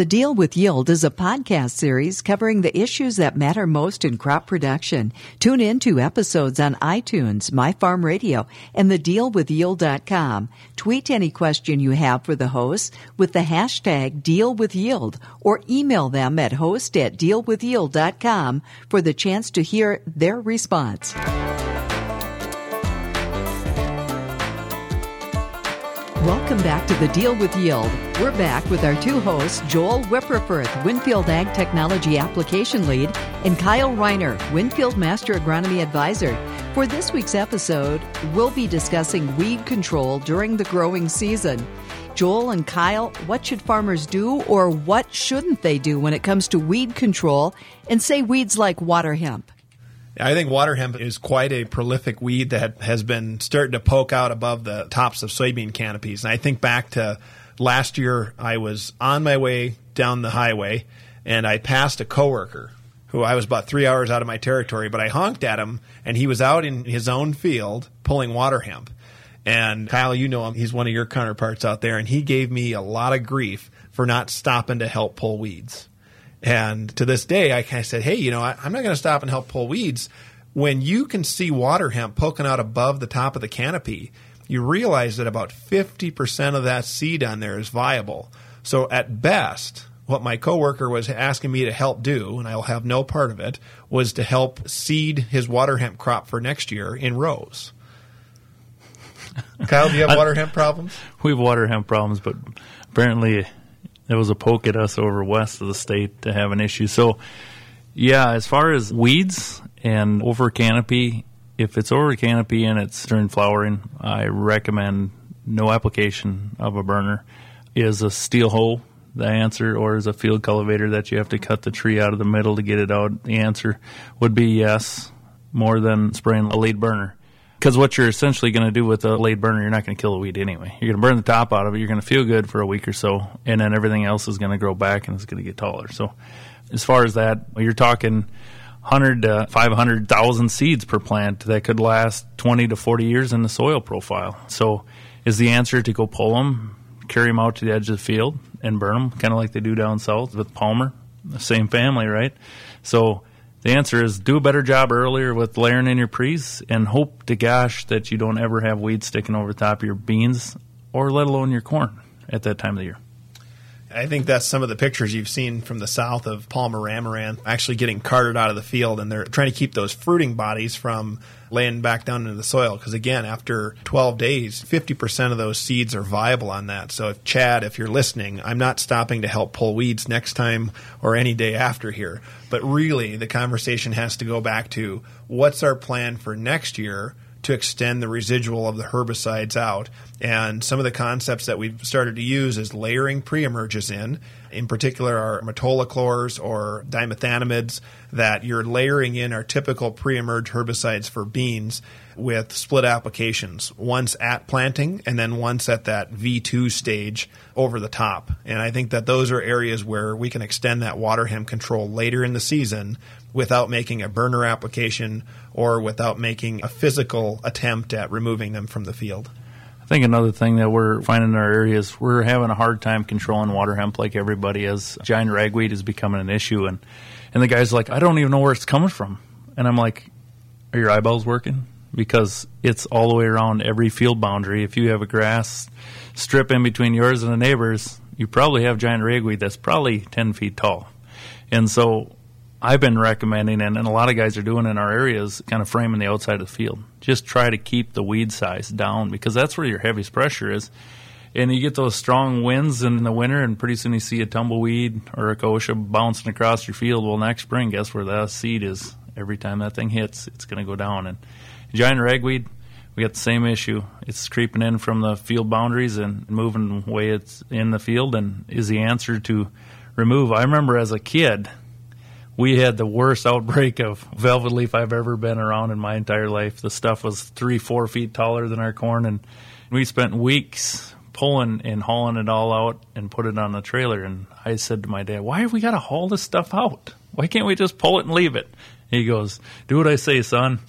The Deal with Yield is a podcast series covering the issues that matter most in crop production. Tune in to episodes on iTunes, My Farm Radio, and thedealwithyield.com. Tweet any question you have for the hosts with the hashtag DealWithYield or email them at host at dealwithyield.com for the chance to hear their response. Welcome back to the Deal with Yield. We're back with our two hosts, Joel Wipperfurth, Winfield Ag Technology Application Lead, and Kyle Reiner, Winfield Master Agronomy Advisor. For this week's episode, we'll be discussing weed control during the growing season. Joel and Kyle, what should farmers do or what shouldn't they do when it comes to weed control and say weeds like water hemp? I think water hemp is quite a prolific weed that has been starting to poke out above the tops of soybean canopies. And I think back to last year, I was on my way down the highway and I passed a coworker who I was about three hours out of my territory, but I honked at him and he was out in his own field pulling water hemp. And Kyle, you know him, he's one of your counterparts out there, and he gave me a lot of grief for not stopping to help pull weeds. And to this day, I kind of said, hey, you know, I, I'm not going to stop and help pull weeds. When you can see water hemp poking out above the top of the canopy, you realize that about 50% of that seed on there is viable. So at best, what my coworker was asking me to help do, and I'll have no part of it, was to help seed his water hemp crop for next year in rows. Kyle, do you have water hemp problems? We have water hemp problems, but apparently there was a poke at us over west of the state to have an issue. So, yeah, as far as weeds and over canopy, if it's over canopy and it's during flowering, I recommend no application of a burner. Is a steel hoe the answer, or is a field cultivator that you have to cut the tree out of the middle to get it out? The answer would be yes, more than spraying a lead burner. Because what you're essentially going to do with a blade burner, you're not going to kill the weed anyway. You're going to burn the top out of it. You're going to feel good for a week or so, and then everything else is going to grow back and it's going to get taller. So, as far as that, you're talking 100 to 500,000 seeds per plant that could last 20 to 40 years in the soil profile. So, is the answer to go pull them, carry them out to the edge of the field, and burn them, kind of like they do down south with Palmer, the same family, right? So, the answer is do a better job earlier with layering in your pre's and hope to gosh that you don't ever have weeds sticking over the top of your beans or let alone your corn at that time of the year. I think that's some of the pictures you've seen from the south of Palmer amaranth actually getting carted out of the field, and they're trying to keep those fruiting bodies from laying back down into the soil. Because again, after 12 days, 50% of those seeds are viable on that. So, if Chad, if you're listening, I'm not stopping to help pull weeds next time or any day after here. But really, the conversation has to go back to what's our plan for next year to extend the residual of the herbicides out. And some of the concepts that we've started to use is layering pre-emerges in. In particular, our metolachlors or dimethenamids that you're layering in our typical pre-emerge herbicides for beans with split applications, once at planting and then once at that V2 stage over the top. And I think that those are areas where we can extend that water hemp control later in the season without making a burner application or without making a physical attempt at removing them from the field. I think another thing that we're finding in our area is we're having a hard time controlling water hemp like everybody is. Giant ragweed is becoming an issue, and and the guy's like, I don't even know where it's coming from, and I'm like, Are your eyeballs working? Because it's all the way around every field boundary. If you have a grass strip in between yours and the neighbors, you probably have giant ragweed that's probably ten feet tall, and so I've been recommending, and, and, a lot of guys are doing in our areas, kind of framing the outside of the field. Just try to keep the weed size down because that's where your heaviest pressure is. And you get those strong winds in the winter, and pretty soon you see a tumbleweed or a kochia bouncing across your field. Well, next spring, guess where that seed is? Every time that thing hits, it's going to go down. And giant ragweed, we got the same issue. It's creeping in from the field boundaries and moving way it's in the field, and is the answer to remove. I remember as a kid we had the worst outbreak of velvet leaf I've ever been around in my entire life. The stuff was three, four feet taller than our corn, and we spent weeks pulling and hauling it all out and put it on the trailer. And I said to my dad, "Why have we got to haul this stuff out? Why can't we just pull it and leave it?" He goes, "Do what I say, son."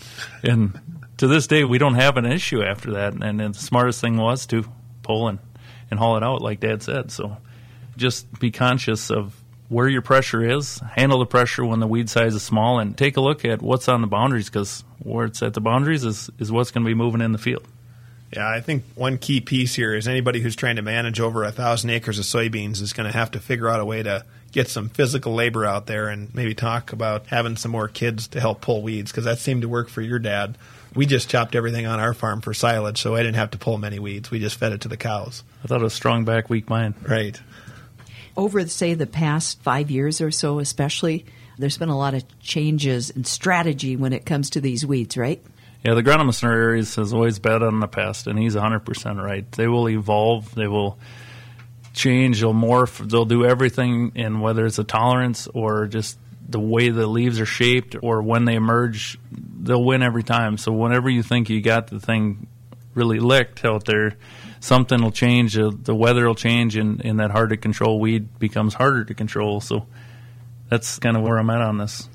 And to this day, we don't have an issue after that. And the smartest thing was to pull and, and haul it out, like Dad said. So just be conscious of where your pressure is, handle the pressure when the weed size is small, and take a look at what's on the boundaries because where it's at the boundaries is, is what's going to be moving in the field. Yeah, I think one key piece here is anybody who's trying to manage over a thousand acres of soybeans is going to have to figure out a way to get some physical labor out there and maybe talk about having some more kids to help pull weeds because that seemed to work for your dad. We just chopped everything on our farm for silage, so I didn't have to pull many weeds. We just fed it to the cows. I thought it was strong back, weak mind. Right. Over, say, the past five years or so, especially, there's been a lot of changes in strategy when it comes to these weeds, right? Yeah, the agronomist in our areas has always bet on the pest, and he's 100% right. They will evolve, they will change, they'll morph, they'll do everything, and whether it's a tolerance or just the way the leaves are shaped or when they emerge, they'll win every time. So whenever you think you got the thing really licked out there, something will change, uh, the weather will change, and, and that hard to control weed becomes harder to control. So that's kind of where I'm at on this.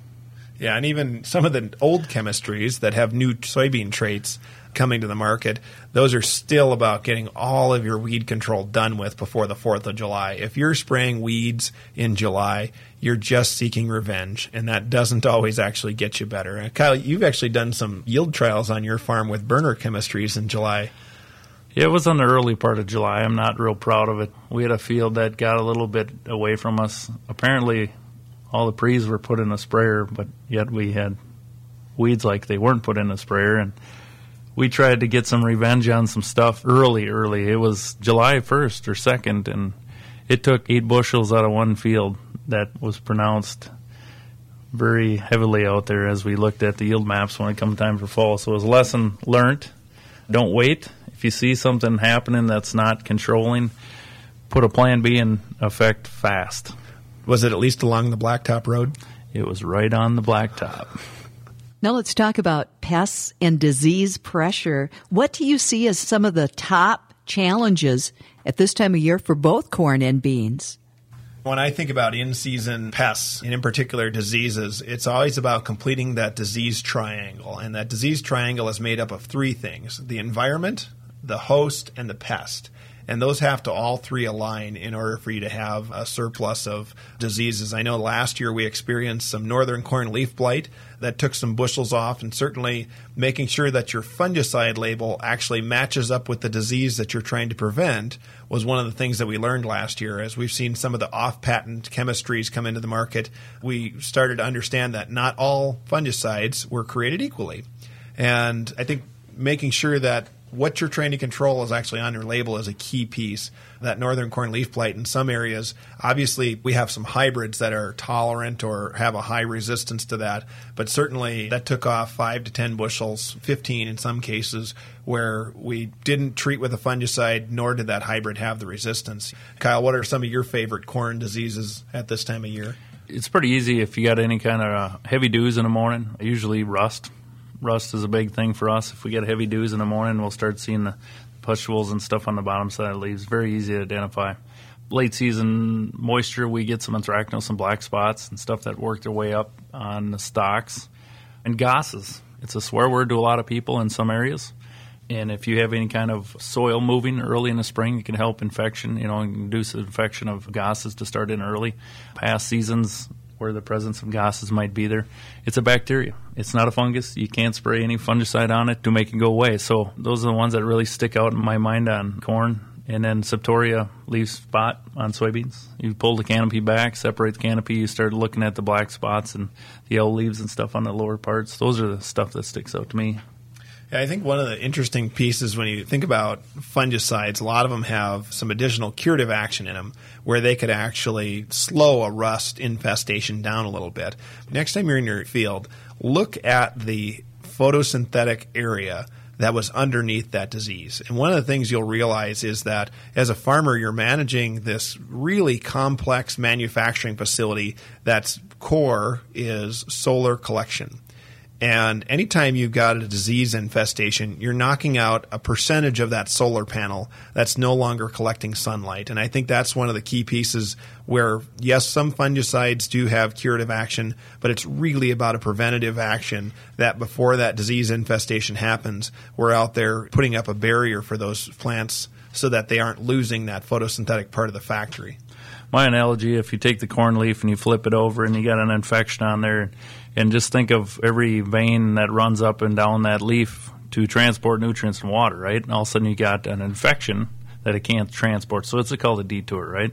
Yeah, and even some of the old chemistries that have new soybean traits coming to the market, those are still about getting all of your weed control done with before the 4th of July. If you're spraying weeds in July, you're just seeking revenge, and that doesn't always actually get you better. Kyle, you've actually done some yield trials on your farm with burner chemistries in July. It was on the early part of July. I'm not real proud of it. We had a field that got a little bit away from us. Apparently, all the pre's were put in a sprayer, but yet we had weeds like they weren't put in a sprayer. And we tried to get some revenge on some stuff early, early. It was July 1st or 2nd, and it took eight bushels out of one field that was pronounced very heavily out there as we looked at the yield maps when it come time for fall. So it was a lesson learned. Don't wait. If you see something happening that's not controlling, put a plan B in effect fast. Was it at least along the blacktop road? It was right on the blacktop. Now let's talk about pests and disease pressure. What do you see as some of the top challenges at this time of year for both corn and beans? When I think about in season pests, and in particular diseases, it's always about completing that disease triangle. And that disease triangle is made up of three things the environment, the host, and the pest. And those have to all three align in order for you to have a surplus of diseases. I know last year we experienced some northern corn leaf blight that took some bushels off, and certainly making sure that your fungicide label actually matches up with the disease that you're trying to prevent was one of the things that we learned last year. As we've seen some of the off patent chemistries come into the market, we started to understand that not all fungicides were created equally. And I think making sure that what you're trying to control is actually on your label is a key piece. That northern corn leaf blight in some areas, obviously we have some hybrids that are tolerant or have a high resistance to that, but certainly that took off 5 to 10 bushels, 15 in some cases where we didn't treat with a fungicide nor did that hybrid have the resistance. Kyle, what are some of your favorite corn diseases at this time of year? It's pretty easy if you got any kind of uh, heavy dews in the morning, usually rust rust is a big thing for us. If we get heavy dews in the morning, we'll start seeing the pustules and stuff on the bottom side of the leaves. Very easy to identify. Late season moisture, we get some anthracnose, and black spots, and stuff that work their way up on the stalks. And Goss's. It's a swear word to a lot of people in some areas. And if you have any kind of soil moving early in the spring, it can help infection, you know, induce infection of Goss's to start in early. Past seasons, where the presence of Goss's might be there. It's a bacteria. It's not a fungus. You can't spray any fungicide on it to make it go away. So those are the ones that really stick out in my mind on corn. And then Septoria leaf spot on soybeans. You pull the canopy back, separate the canopy, you start looking at the black spots and the yellow leaves and stuff on the lower parts. Those are the stuff that sticks out to me. I think one of the interesting pieces when you think about fungicides, a lot of them have some additional curative action in them where they could actually slow a rust infestation down a little bit. Next time you're in your field, look at the photosynthetic area that was underneath that disease. And one of the things you'll realize is that as a farmer, you're managing this really complex manufacturing facility that's core is solar collection. And anytime you've got a disease infestation, you're knocking out a percentage of that solar panel that's no longer collecting sunlight. And I think that's one of the key pieces where, yes, some fungicides do have curative action, but it's really about a preventative action that before that disease infestation happens, we're out there putting up a barrier for those plants so that they aren't losing that photosynthetic part of the factory. My analogy, if you take the corn leaf and you flip it over and you got an infection on there, and just think of every vein that runs up and down that leaf to transport nutrients and water, right? And all of a sudden you got an infection that it can't transport. So it's called a detour, right?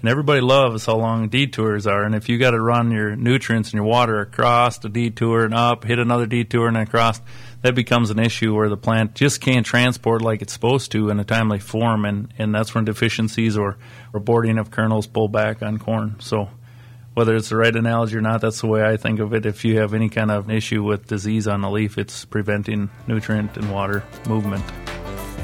And everybody loves how long detours are. And if you got to run your nutrients and your water across the detour and up, hit another detour and across, that becomes an issue where the plant just can't transport like it's supposed to in a timely form. And, and that's when deficiencies or, or of kernels pull back on corn. So whether it's the right analogy or not, that's the way I think of it. If you have any kind of issue with disease on the leaf, it's preventing nutrient and water movement.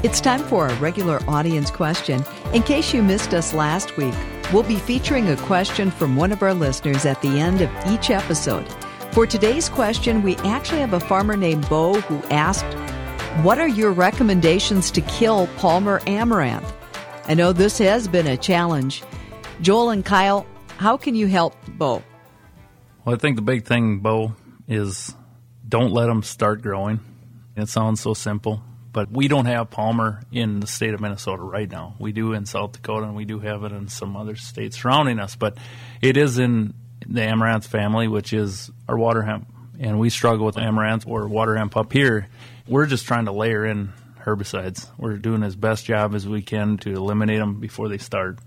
It's time for our regular audience question. In case you missed us last week, we'll be featuring a question from one of our listeners at the end of each episode. For today's question, we actually have a farmer named Bo who asked, What are your recommendations to kill Palmer amaranth? I know this has been a challenge. Joel and Kyle, how can you help Bo? Well, I think the big thing, Bo, is don't let them start growing. It sounds so simple, but we don't have Palmer in the state of Minnesota right now. We do in South Dakota, and we do have it in some other states surrounding us, but it is in the amaranth family, which is our water hemp. And we struggle with amaranth or water hemp up here. We're just trying to layer in herbicides. We're doing as best job as we can to eliminate them before they start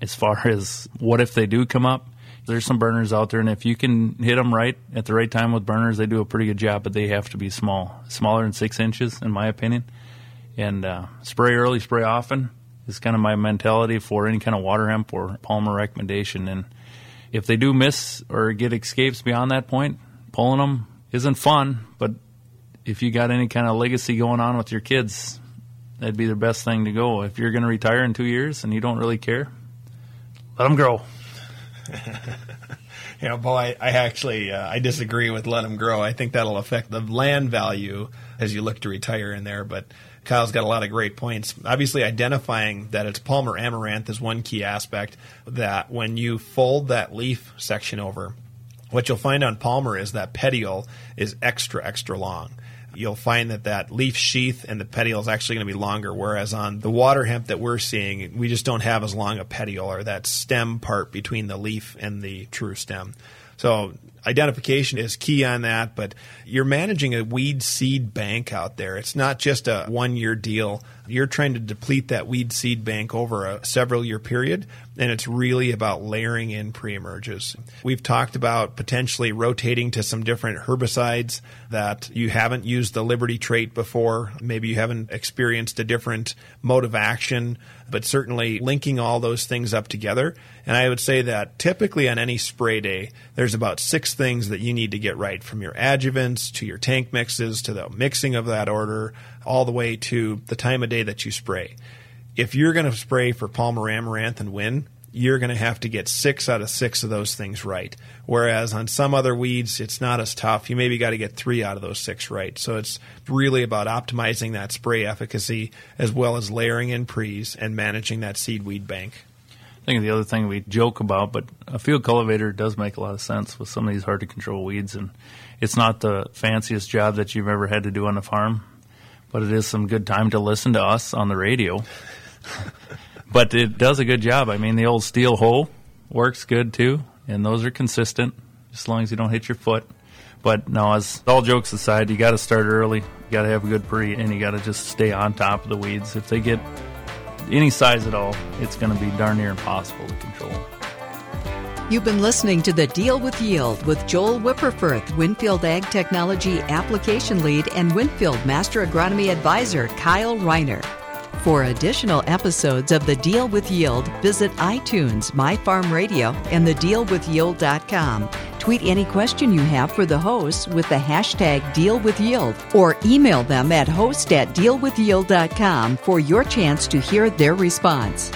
as far as what if they do come up. There's some burners out there, and if you can hit them right at the right time with burners, they do a pretty good job, but they have to be small, smaller than six inches, in my opinion. And uh, spray early, spray often is kind of my mentality for any kind of water hemp or Palmer recommendation. And if they do miss or get escapes beyond that point, pulling them isn't fun, but if you got any kind of legacy going on with your kids, that'd be the best thing to go. If you're going to retire in two years and you don't really care, let them grow. you know, boy, I, actually uh, I disagree with let them grow. I think that'll affect the land value as you look to retire in there. But Kyle's got a lot of great points. Obviously, identifying that it's Palmer amaranth is one key aspect. That when you fold that leaf section over, what you'll find on Palmer is that petiole is extra extra long you'll find that that leaf sheath and the petiole is actually going to be longer. Whereas on the water hemp that we're seeing, we just don't have as long a petiole or that stem part between the leaf and the true stem. So identification is key on that, but you're managing a weed seed bank out there. It's not just a one year deal. You're trying to deplete that weed seed bank over a several year period, and it's really about layering in pre emerges. We've talked about potentially rotating to some different herbicides that you haven't used the Liberty trait before. Maybe you haven't experienced a different mode of action, but certainly linking all those things up together. And I would say that typically on any spray day, there's about six things that you need to get right from your adjuvants to your tank mixes to the mixing of that order all the way to the time of day that you spray. If you're going to spray for Palmer amaranth and win, you're going to have to get six out of six of those things right. Whereas on some other weeds, it's not as tough. You maybe got to get three out of those six right. So it's really about optimizing that spray efficacy as well as layering in pre's and managing that seed weed bank. I think the other thing we joke about, but a field cultivator does make a lot of sense with some of these hard to control weeds, and it's not the fanciest job that you've ever had to do on a farm, but it is some good time to listen to us on the radio. but it does a good job. I mean, the old steel hoe works good too, and those are consistent as long as you don't hit your foot. But no, as all jokes aside, you got to start early. You got to have a good pre, and you got to just stay on top of the weeds. If they get any size at all, it's going to be darn near impossible to control. You've been listening to The Deal with Yield with Joel Wipperfurth, Winfield Ag Technology Application Lead, and Winfield Master Agronomy Advisor Kyle Reiner. For additional episodes of The Deal with Yield, visit iTunes, My Farm Radio, and thedealwithyield.com. Tweet any question you have for the hosts with the hashtag DealWithYield or email them at host at dealwithyield.com for your chance to hear their response.